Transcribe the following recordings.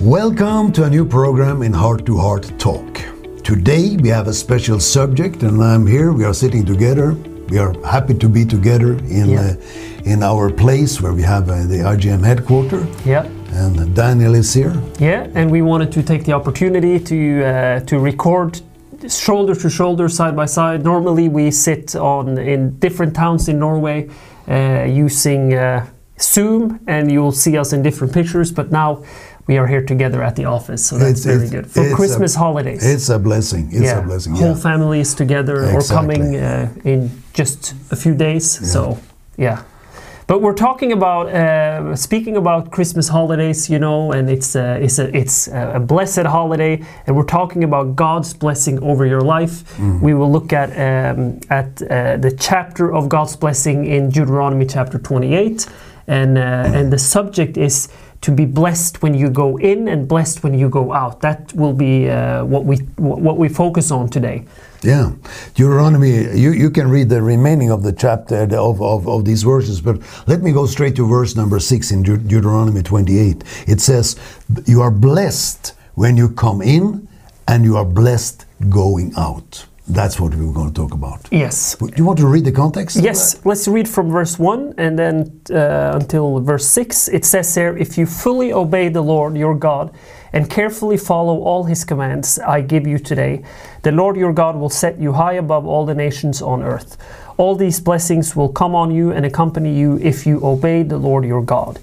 Welcome to a new program in Heart to Heart Talk. Today we have a special subject, and I'm here. We are sitting together. We are happy to be together in Yeah. uh, in our place where we have uh, the IGM headquarter. Yeah. And Daniel is here. Yeah, and we wanted to take the opportunity to uh, to record shoulder to shoulder, side by side. Normally, we sit on in different towns in Norway uh, using uh, Zoom, and you'll see us in different pictures. But now we are here together at the office, so that's It's- very it's- good for it's a- Christmas holidays. It's a blessing. It's yeah, a blessing. whole Yeah. family is together or coming uh, in just a few days. So yeah. But we're talking about uh, speaking about Christmas holidays, you know, and it's uh, it's a it's a blessed holiday, and we're talking about God's blessing over your life. We will look at um, at uh, the chapter of God's blessing in Deuteronomy chapter 28, and uh, and the subject is to be blessed when you go in and blessed when you go out. That will be uh, what we what we focus on today. Yeah, Deuteronomy. You, you can read the remaining of the chapter of, of, of these verses, but let me go straight to verse number six in Deut- Deuteronomy 28. It says, "You are blessed when you come in, and you are blessed going out." That's what we were going to talk about. Yes. Do you want to read the context? Yes, let's read from verse 1 and then uh, until verse 6. It says here If you fully obey the Lord your God and carefully follow all his commands I give you today, the Lord your God will set you high above all the nations on earth. All these blessings will come on you and accompany you if you obey the Lord your God.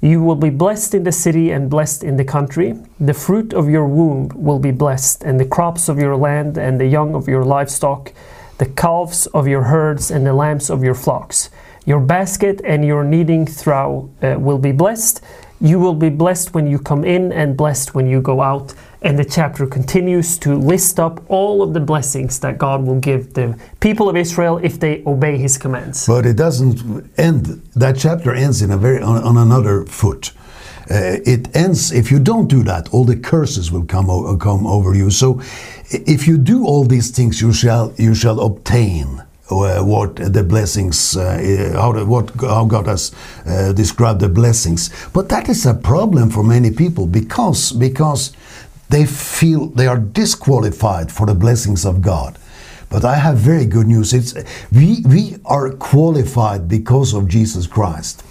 You will be blessed in the city and blessed in the country. The fruit of your womb will be blessed, and the crops of your land, and the young of your livestock, the calves of your herds, and the lambs of your flocks. Your basket and your kneading trough uh, will be blessed. You will be blessed when you come in, and blessed when you go out. And the chapter continues to list up all of the blessings that God will give the people of Israel if they obey His commands. But it doesn't end. That chapter ends in a very on, on another foot. Uh, it ends if you don't do that. All the curses will come come over you. So, if you do all these things, you shall you shall obtain. Uh, what the blessings, uh, uh, how, what, how God has uh, described the blessings, but that is a problem for many people because because they feel they are disqualified for the blessings of God. But I have very good news. It's we we are qualified because of Jesus Christ.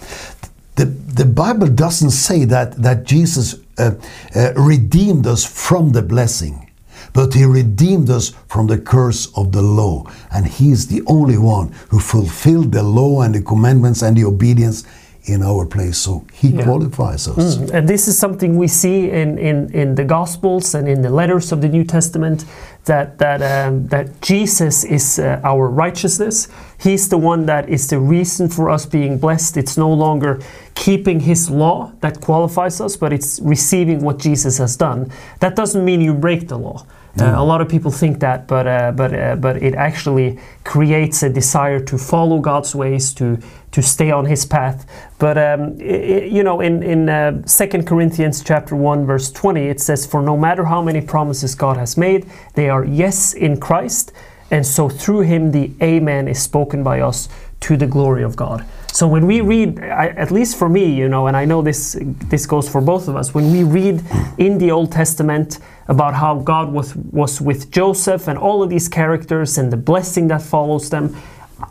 The, the Bible doesn't say that that Jesus uh, uh, redeemed us from the blessing, but he redeemed us from the curse of the law. And he is the only one who fulfilled the law and the commandments and the obedience in our place. So he Yeah. qualifies us. And this is something we see in, in, in the Gospels and in the letters of the New Testament that that um, that Jesus is uh, our righteousness. He's the one that is the reason for us being blessed. It's no longer keeping His law that qualifies us, but it's receiving what Jesus has done. That doesn't mean you break the law. Uh, a lot of people think that, but uh, but uh, but it actually creates a desire to follow God's ways, to to stay on His path. But um, i i you know, in in uh, Second Corinthians chapter one verse twenty, it says, "For no matter how many promises God has made, they are yes in Christ, and so through Him the Amen is spoken by us to the glory of God." So when we read, I, at least for me, you know, and I know this this goes for both of us, when we read in the Old Testament about how God was was with Joseph and all of these characters and the blessing that follows them,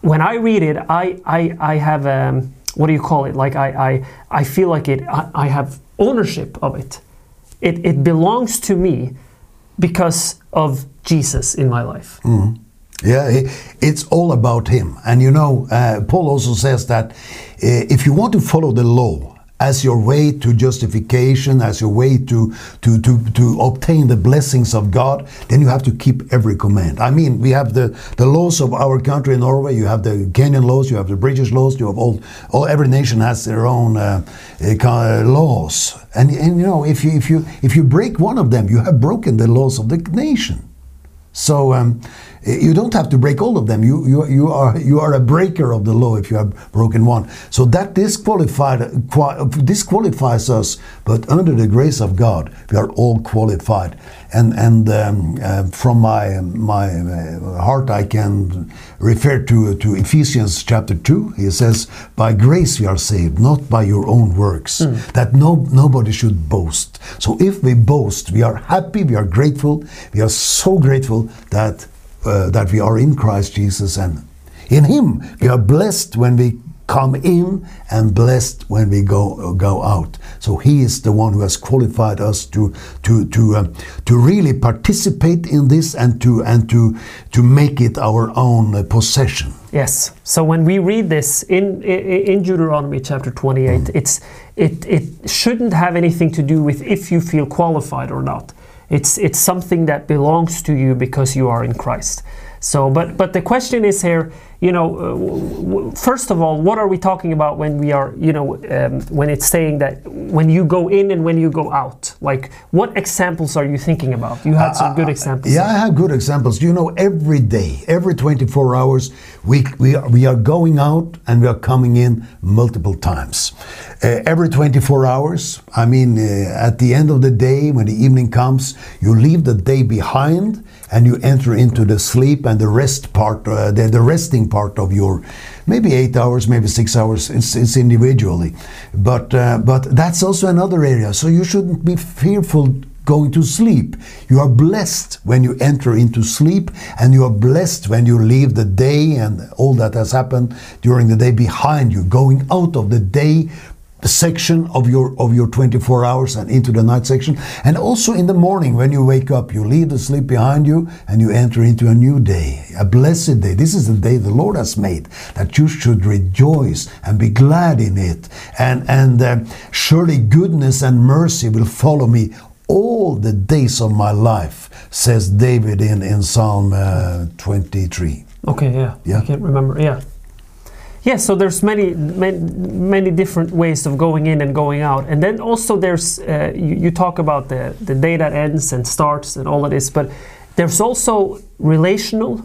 when I read it, I I, I have um, what do you call it? Like I I, I feel like it. I, I have ownership of it. It it belongs to me because of Jesus in my life. Yeah, it's all about him. And you know, uh, Paul also says that uh, if you want to follow the law as your way to justification, as your way to, to, to, to obtain the blessings of God, then you have to keep every command. I mean, we have the, the laws of our country in Norway, you have the Kenyan laws, you have the British laws, you have all, all every nation has their own uh, uh, laws. And, and you know, if you, if, you, if you break one of them, you have broken the laws of the nation. So um, You don't have to break all of them. You, you, you, are, you are a breaker of the law if you have broken one. So that disqualified, disqualifies us, but under the grace of God, we are all qualified. And, and um, uh, from my, my uh, heart, I can refer to, to Ephesians chapter 2. He says, By grace we are saved, not by your own works, that no, nobody should boast. So if we boast, we are happy, we are grateful, we are so grateful that uh, that we are in Christ Jesus and in Him we are blessed when we come in and blessed when we go go out. So He is the one who has qualified us to to to um, to really participate in this and to and to to make it our own uh, possession. Yes. So when we read this in in, in Deuteronomy chapter 28, Mm. it's it it shouldn't have anything to do with if you feel qualified or not. It's it's something that belongs to you because you are in Christ. So, but but the question is here, you know, uh, first of all, what are we talking about when we are, you know, um, when it's saying that when you go in and when you go out? Like, what examples are you thinking about? You had some good examples. Yeah, I have good examples. You know, every day, every 24 hours, we, we, are, we are going out and we are coming in multiple times. Uh, every 24 hours, I mean, uh, at the end of the day, when the evening comes, you leave the day behind and you enter into the sleep and the rest part, uh, the, the resting part of your maybe eight hours, maybe six hours. It's, it's individually, but uh, but that's also another area. So you shouldn't be fearful going to sleep. You are blessed when you enter into sleep, and you are blessed when you leave the day and all that has happened during the day behind you, going out of the day section of your of your 24 hours and into the night section and also in the morning when you wake up you leave the sleep behind you and you enter into a new day a blessed day this is the day the lord has made that you should rejoice and be glad in it and and uh, surely goodness and mercy will follow me all the days of my life says david in in psalm uh, 23 Okay, yeah. Yeah. I can't remember. Yeah. Yeah, so there's many, many, many different ways of going in and going out, and then also there's uh, you, you talk about the the day that ends and starts and all of this, but there's also relational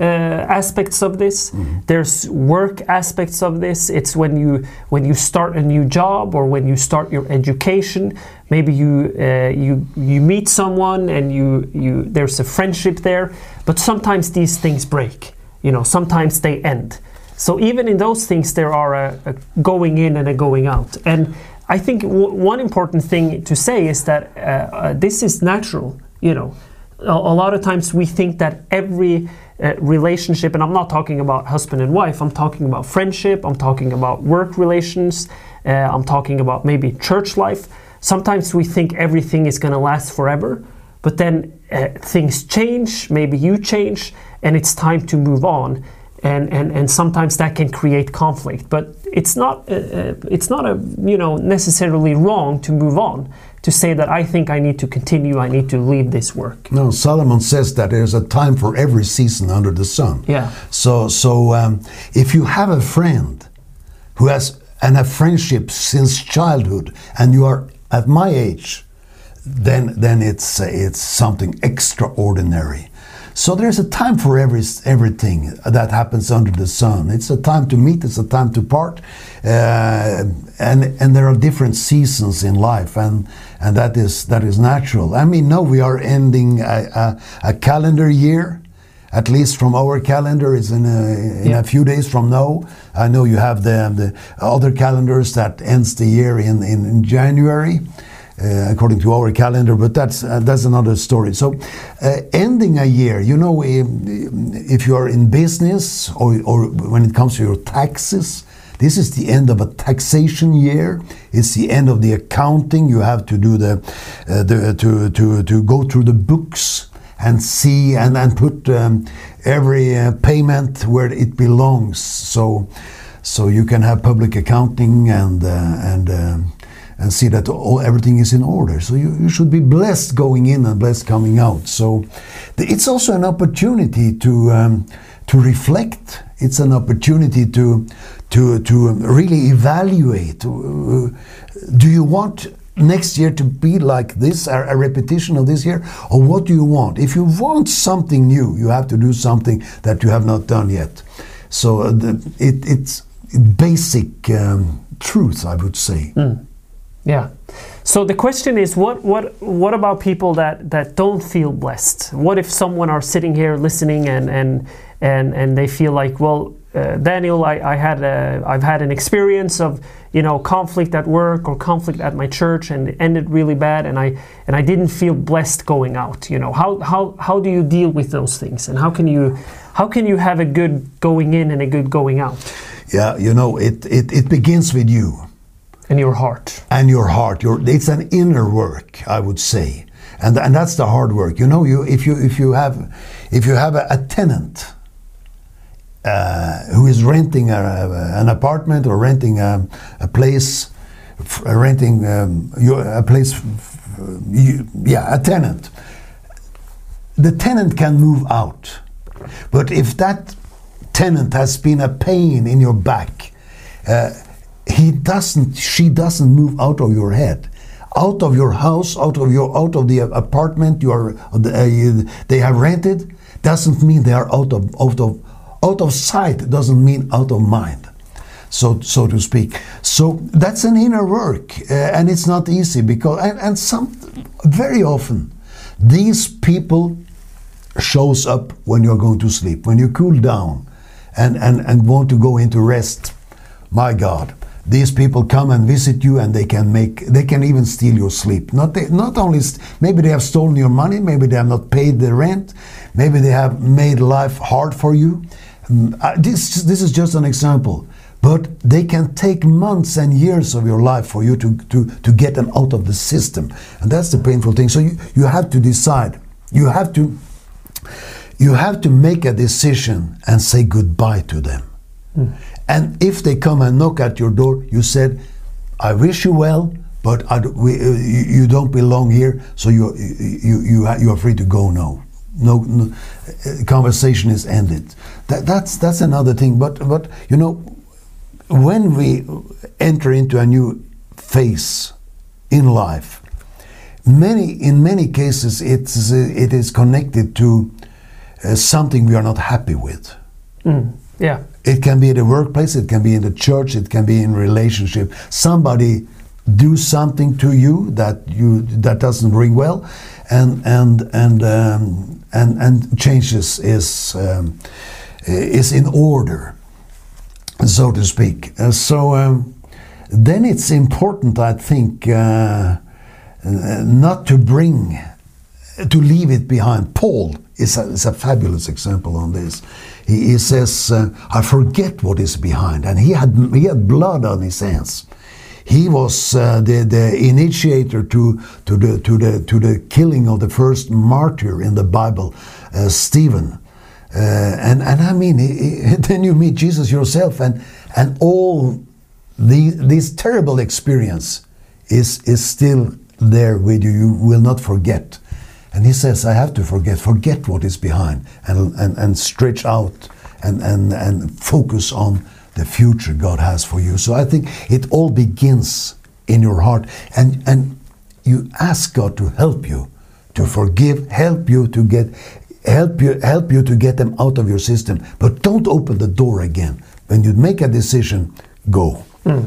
uh, aspects of this. There's work aspects of this. It's when you when you start a new job or when you start your education. Maybe you uh, you you meet someone and you you there's a friendship there, but sometimes these things break. You know, sometimes they end. So even in those things, there are a, a going in and a going out. And I think one important thing to say is that uh, uh, this is natural. You know, a, a lot of times we think that every uh, relationship, and I'm not talking about husband and wife. I'm talking about friendship. I'm talking about work relations. Uh, I'm talking about maybe church life. Sometimes we think everything is going to last forever, but then uh, things change. Maybe you change, and it's time to move on and, and, and sometimes that can create conflict. But it's not uh, uh, it's not a you know necessarily wrong to move on to say that I think I need to continue. I need to leave this work. No, Solomon says that there's a time for every season under the sun. Yeah. So, so um, if you have a friend who has and a friendship since childhood, and you are at my age, then then it's uh, it's something extraordinary. So there's a time for every everything that happens under the sun. It's a time to meet. It's a time to part, uh, and and there are different seasons in life, and and that is that is natural. I mean, no, we are ending a, a, a calendar year at least from our calendar is in a, in Yeah. a few days from now. I know you have the, the other calendars that ends the year in, in, in January. Uh, according to our calendar, but that's uh, that's another story. So, uh, ending a year, you know, if, you are in business or, or when it comes to your taxes, this is the end of a taxation year. It's the end of the accounting. You have to do the, uh, the to, to to go through the books and see and, and put um, every uh, payment where it belongs. So, so you can have public accounting and uh, and um and see that all everything is in order. So you, you should be blessed going in and blessed coming out. So it's also an opportunity to um, to reflect. It's an opportunity to to to really evaluate. Uh, do you want next year to be like this, a, repetition of this year? Or what do you want? If you want something new, you have to do something that you have not done yet. So uh, the, it, it's basic um, truth, I would say. Yeah. So the question is, what what what about people that that don't feel blessed? What if someone are sitting here listening and and and and they feel like, well, uh, Daniel, I, I had a, I've had an experience of you know conflict at work or conflict at my church, and it ended really bad, and I and I didn't feel blessed going out. You know, how how how do you deal with those things, and how can you how can you have a good going in and a good going out Yeah, you know, it, it, it begins with you. In your heart? and your heart. Your, it's an inner work, I would say, and and that's the hard work. You know, you if you if you have if you have a, a tenant uh, who is renting a, a- an apartment or renting a, a place, uh, renting um, your, a place, you, yeah, a tenant. The tenant can move out, but if that tenant has been a pain in your back, uh, he doesn't, she doesn't move out of your head, out of your house, out of your, out of the apartment you are, uh, you, they have rented. Doesn't mean they are out of, out of, out of sight. Doesn't mean out of mind so so to speak. So that's an inner work, uh, and it's not easy because and, and some very often these people shows up when you're going to sleep, when you cool down, and and and want to go into rest. My God. These people come and visit you, and they can make, they can even steal your sleep. Not, they, not only, maybe they have stolen your money, maybe they have not paid the rent, maybe they have made life hard for you. Mm, this, this is just an example. But they can take months and years of your life for you to, to, to get them out of the system. And that's the painful thing. So you, you have to decide. You have to you have to make a decision and say goodbye to them. And if they come and knock at your door, you said, "I wish you well, but we, uh, you, you don't belong here, so you, you, you, you are free to go now." No, no uh, conversation is ended. That, that's that's another thing. But but you know, when we enter into a new phase in life, many in many cases it's uh, it is connected to uh, something we are not happy with. Yeah. It can be in the workplace, it can be in the church, it can be in relationship. Somebody do something to you that you that doesn't ring well, and and and um, and and changes is um, is in order, so to speak. Uh, so um, then it's important, I think, uh, uh, not to bring to leave it behind. Paul is a, is a fabulous example on this. He, he says, uh, "I forget what is behind," and he had he had blood on his hands. He was uh, the, the initiator to, to, the, to, the, to the killing of the first martyr in the Bible, uh, Stephen. Uh, and, and I mean, he- he- then you meet Jesus yourself, and, and all the, this terrible experience is, is still there with you. You will not forget. And he says, I have to forget, forget what is behind and, and, and stretch out and, and, and focus on the future God has for you. So I think it all begins in your heart. And, and you ask God to help you to forgive, help you to get help you help you to get them out of your system. But don't open the door again. When you make a decision, go. Hmm.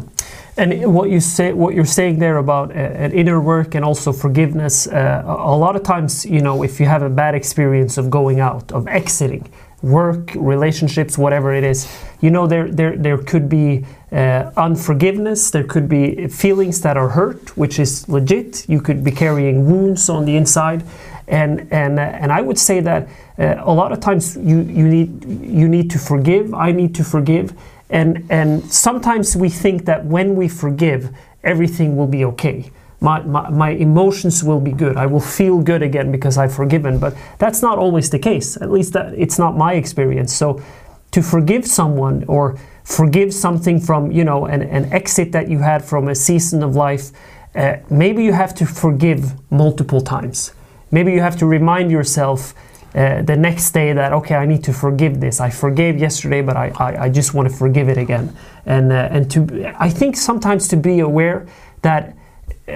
And what you say, what you're saying there about uh, an inner work and also forgiveness, uh, a a lot of times, you know, if you have a bad experience of going out, of exiting, work, relationships, whatever it is, you know, there there there could be uh, unforgiveness, there could be feelings that are hurt, which is legit. You could be carrying wounds on the inside, and and uh, and I would say that uh, a lot of times you you need you need to forgive. I need to forgive and and sometimes we think that when we forgive everything will be okay. My, my, my emotions will be good. I will feel good again because i've forgiven. But that's not always the case. At least that it's not my experience. So to forgive someone or forgive something from you know an, an exit that you had from a season of life uh, maybe you have to forgive multiple times. Maybe you have to remind yourself uh, the next day that okay I need to forgive this. I forgave yesterday but I, I, I just want to forgive it again. And uh, and to I think sometimes to be aware that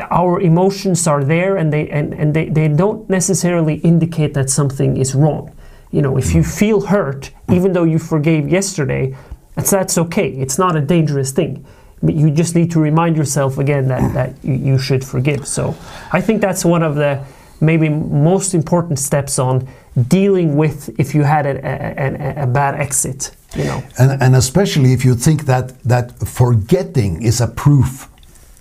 our emotions are there and they and, and they, they don't necessarily indicate that something is wrong. You know if you feel hurt even though you forgave yesterday that's that's okay. It's not a dangerous thing. You just need to remind yourself again that, that you, you should forgive. So i think that's one of the maybe most important steps on dealing with if you had a, a, a, bad exit you know? And, and especially if you think that, that forgetting is a proof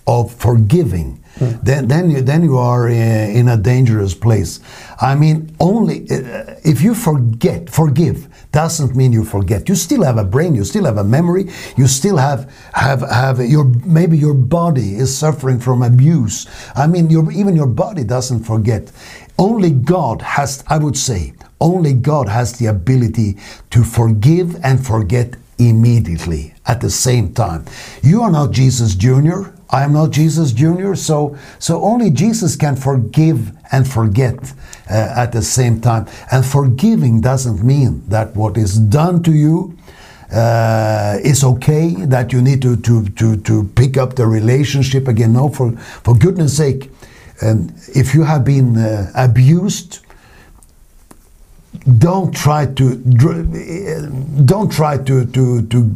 of forgiving, then, then, you, then you are in a dangerous place. I mean, only uh, if you forget, forgive, doesn't mean you forget. You still have a brain, you still have a memory, you still have, have, have your, maybe your body is suffering from abuse. I mean, your, even your body doesn't forget. Only God has, I would say, only God has the ability to forgive and forget immediately at the same time. You are not Jesus Jr. I am not Jesus Jr. So, so only Jesus can forgive and forget uh, at the same time. And forgiving doesn't mean that what is done to you uh, is okay, that you need to, to, to, to pick up the relationship again. No, for, for goodness sake, um, if you have been uh, abused, don't try to don't try to to to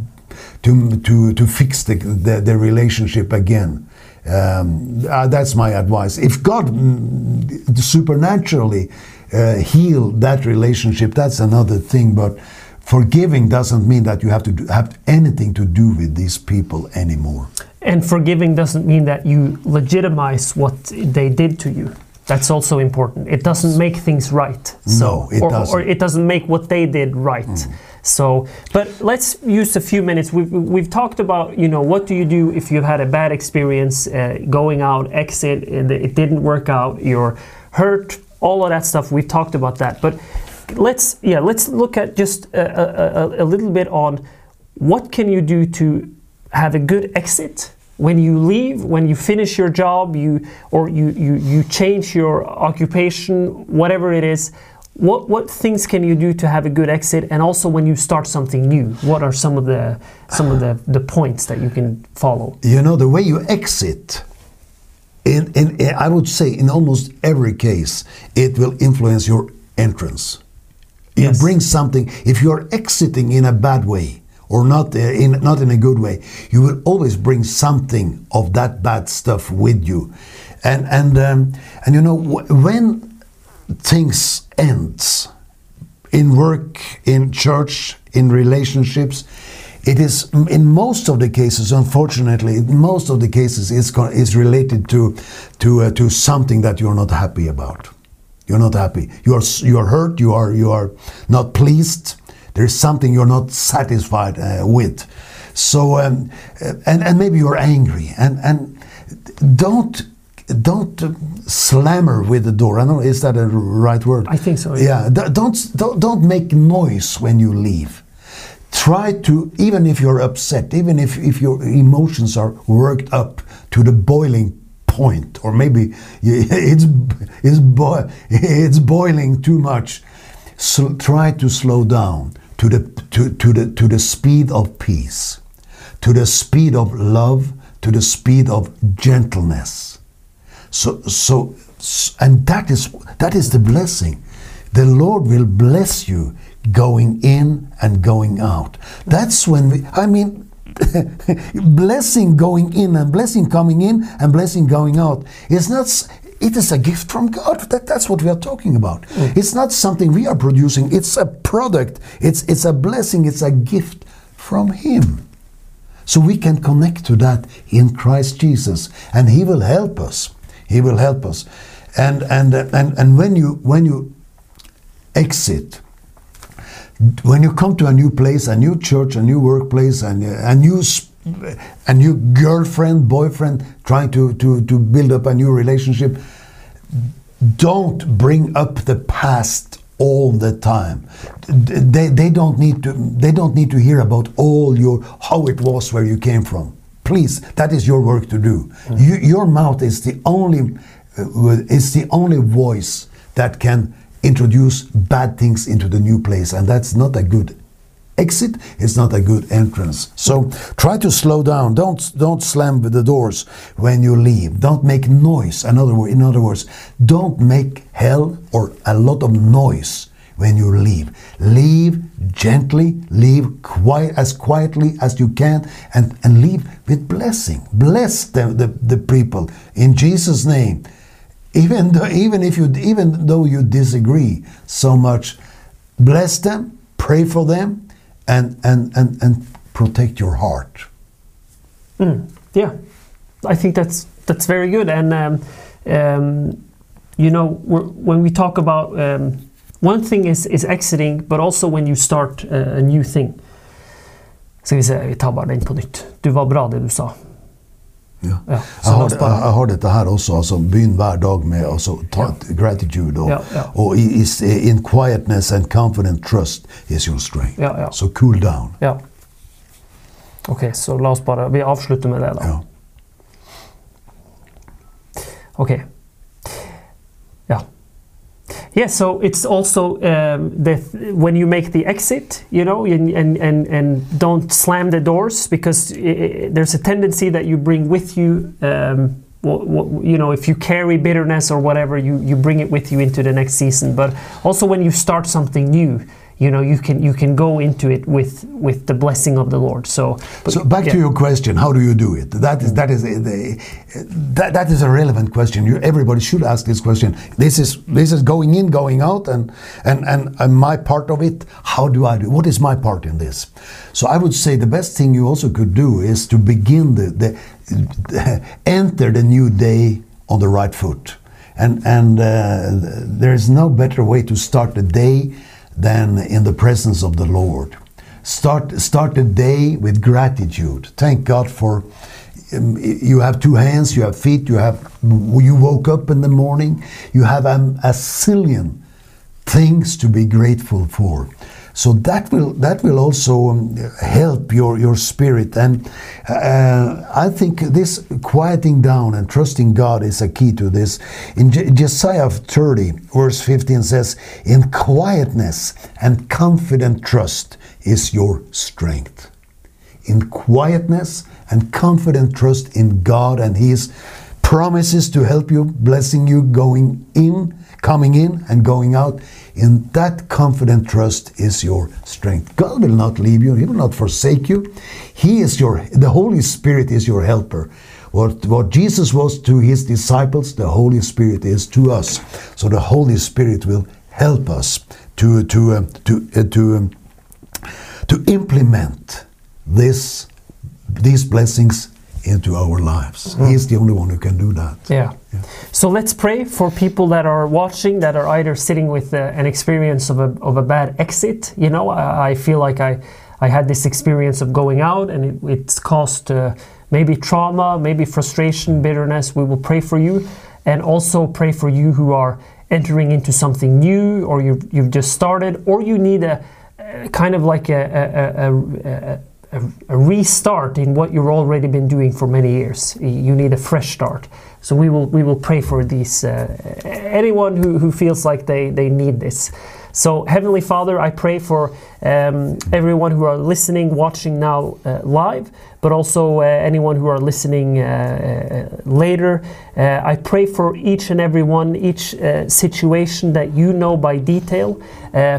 to to, to fix the, the, the relationship again. Um, uh, that's my advice. If God mm, supernaturally uh, heal that relationship, that's another thing. But forgiving doesn't mean that you have to do, have anything to do with these people anymore. And forgiving doesn't mean that you legitimize what they did to you. That's also important. It doesn't make things right. No, it or, doesn't. Or it doesn't make what they did right. So, but let's use a few minutes. We've, we've talked about, you know, what do you do if you've had a bad experience uh, going out, exit, it didn't work out, you're hurt, all of that stuff. We've talked about that. But let's, yeah, let's look at just a, a, a little bit on what can you do to have a good exit when you leave when you finish your job you or you, you, you change your occupation whatever it is what, what things can you do to have a good exit and also when you start something new what are some of the some of the, the points that you can follow You know, the way you exit, in, in, I would say in almost every case, it will influence your entrance. You Yes. bring something, if you're exiting in a bad way or not, uh, in, not in a good way, you will always bring something of that bad stuff with you. And, and, um, and you know, when things ends, in work, in church, in relationships. It is in most of the cases, unfortunately, in most of the cases is is related to to uh, to something that you're not happy about. You're not happy. You are you are hurt. You are you are not pleased. There is something you're not satisfied uh, with. So um, uh, and and maybe you're angry and and don't don't slam her with the door. I don't know is that a right word? I think so, yeah. Yeah. Don't don't don't make noise when you leave. Try to even if you're upset, even if if your emotions are worked up to the boiling point, or maybe it's it's boi- it's boiling too much. So try to slow down to the to, to the to the speed of peace, to the speed of love, to the speed of gentleness. So, so, and that is that is the blessing. The Lord will bless you going in and going out. That's when we. I mean, blessing going in and blessing coming in and blessing going out is not. It is a gift from God. That, that's what we are talking about. Mm. It's not something we are producing. It's a product. It's it's a blessing. It's a gift from Him. So we can connect to that in Christ Jesus, and He will help us. He will help us. And and uh, and and when you when you exit, when you come to a new place, a new church, a new workplace, and uh, a new a new girlfriend, boyfriend, trying to to to build up a new relationship, don't bring up the past all the time. They, they don't need to they don't need to hear about all your how it was where you came from. Please, that is your work to do. You, your mouth is the only uh, is the only voice that can introduce bad things into the new place, and that's not a good exit, it's not a good entrance. So try to slow down. Don't don't slam the doors when you leave. Don't make noise. In other, in other words, don't make hell or a lot of noise when you leave. Leave gently, leave quiet as quietly as you can, and, and leave with blessing. Bless the, the, the people in Jesus' name. Even though, even if you even though you disagree so much, bless them, pray for them, and and and, and protect your heart. Yeah, I think that's that's very good. And um, um, you know, when we talk about um, one thing is is exiting, but also when you start uh, a new thing. Skal vi se, vi tar bare den på nytt. Du var bra det du sa. Ja. Ja, jeg, har, jeg, jeg har dette her også. altså Begynn hver dag med altså, ta gratitude. Og, Ja, ja. og i, i, in quietness and confident trust is your strength. Så cool down. Ok, så la oss bare Vi avslutter med det, da. Ja. Yeah. So it's also um, the when you make the exit, you know, and and and, and don't slam the doors because i i there's a tendency that you bring with you. Um, you know, if you carry bitterness or whatever, you, you bring it with you into the next season. But also, when you start something new, you know, you can you can go into it with with the blessing of the Lord. So, but- So back yeah. to your question, how do you do it? That is that is a, the, that, that is a relevant question. You, everybody should ask this question. This is this is going in, going out, and and and, and my part of it. How do I do? What is my part in this? So I would say the best thing you also could do is to begin the, the, enter the new day on the right foot, and and uh, there is no better way to start the day than in the presence of the Lord. Start start the day with gratitude. Thank God for um, you have two hands, you have feet, you have you woke up in the morning, you have um, a zillion things to be grateful for. So that will that will also um, help your your spirit, and uh, I think this quieting down and trusting God is a key to this. In Jesaja 30, verse 15 says, "In quietness and confident trust is your strength." in quietness and confident trust in God and His promises to help you, blessing you going in, coming in, and going out. In that confident trust is your strength. God will not leave you, He will not forsake you. He is your, the Holy Spirit is your helper. What, what Jesus was to His disciples, the Holy Spirit is to us. So the Holy Spirit will help us to, to, uh, to, uh, to, um, to implement this these blessings into our lives. He is the only one who can do that. Yeah. So let's pray for people that are watching that are either sitting with uh, an experience of a, of a bad exit. You know, I, I feel like I, I had this experience of going out and it, it's caused uh, maybe trauma, maybe frustration, bitterness. We will pray for you and also pray for you who are entering into something new or you've, you've just started or you need a, a kind of like a, a, a, a, a, restart in what you've already been doing for many years. You need a fresh start. So we will we will pray for these uh, anyone who, who feels like they, they need this. So Heavenly Father, I pray for um, everyone who are listening, watching now uh, live, but also uh, anyone who are listening uh, uh, later. Uh, I pray for each and every one, each situation that you know by detail,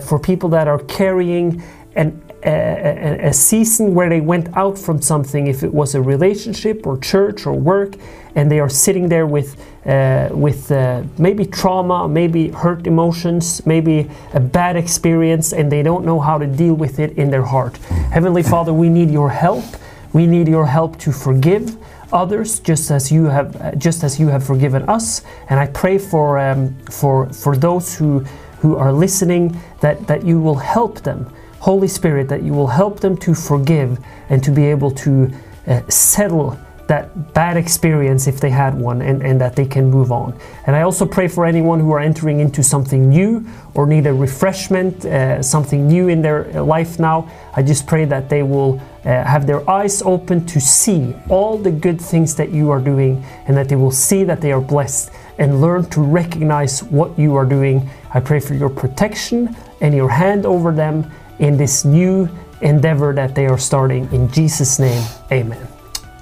for people that are carrying an a, a, a season where they went out from something, if it was a relationship or church or work, and they are sitting there with uh, with uh, maybe trauma, maybe hurt emotions, maybe a bad experience, and they don't know how to deal with it in their heart. Heavenly Father, we need your help. We need your help to forgive others just as you have just as you have forgiven us. And I pray for um, for for those who who are listening that that you will help them. Holy Spirit, that you will help them to forgive and to be able to uh, settle that bad experience if they had one and, and that they can move on. And I also pray for anyone who are entering into something new or need a refreshment, uh, something new in their life now. I just pray that they will uh, have their eyes open to see all the good things that you are doing and that they will see that they are blessed and learn to recognize what you are doing. I pray for your protection and your hand over them in this new endeavor that they are starting. In Jesus' name, amen.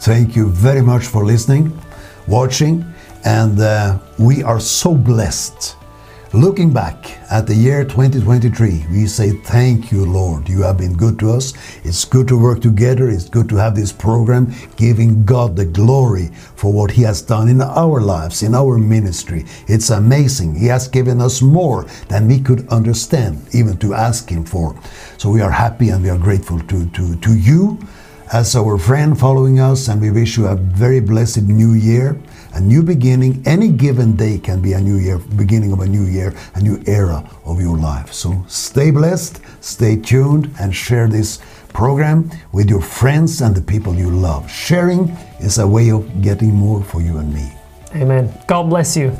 Thank you very much for listening, watching, and uh, we are so blessed. Looking back at the year 2023, we say, Thank you, Lord. You have been good to us. It's good to work together. It's good to have this program, giving God the glory for what He has done in our lives, in our ministry. It's amazing. He has given us more than we could understand, even to ask Him for. So we are happy and we are grateful to, to, to you as our friend following us, and we wish you a very blessed new year, a new beginning. Any given day can be a new year, beginning of a new year, a new era of your life. So stay blessed, stay tuned, and share this program with your friends and the people you love. Sharing is a way of getting more for you and me. Amen. God bless you.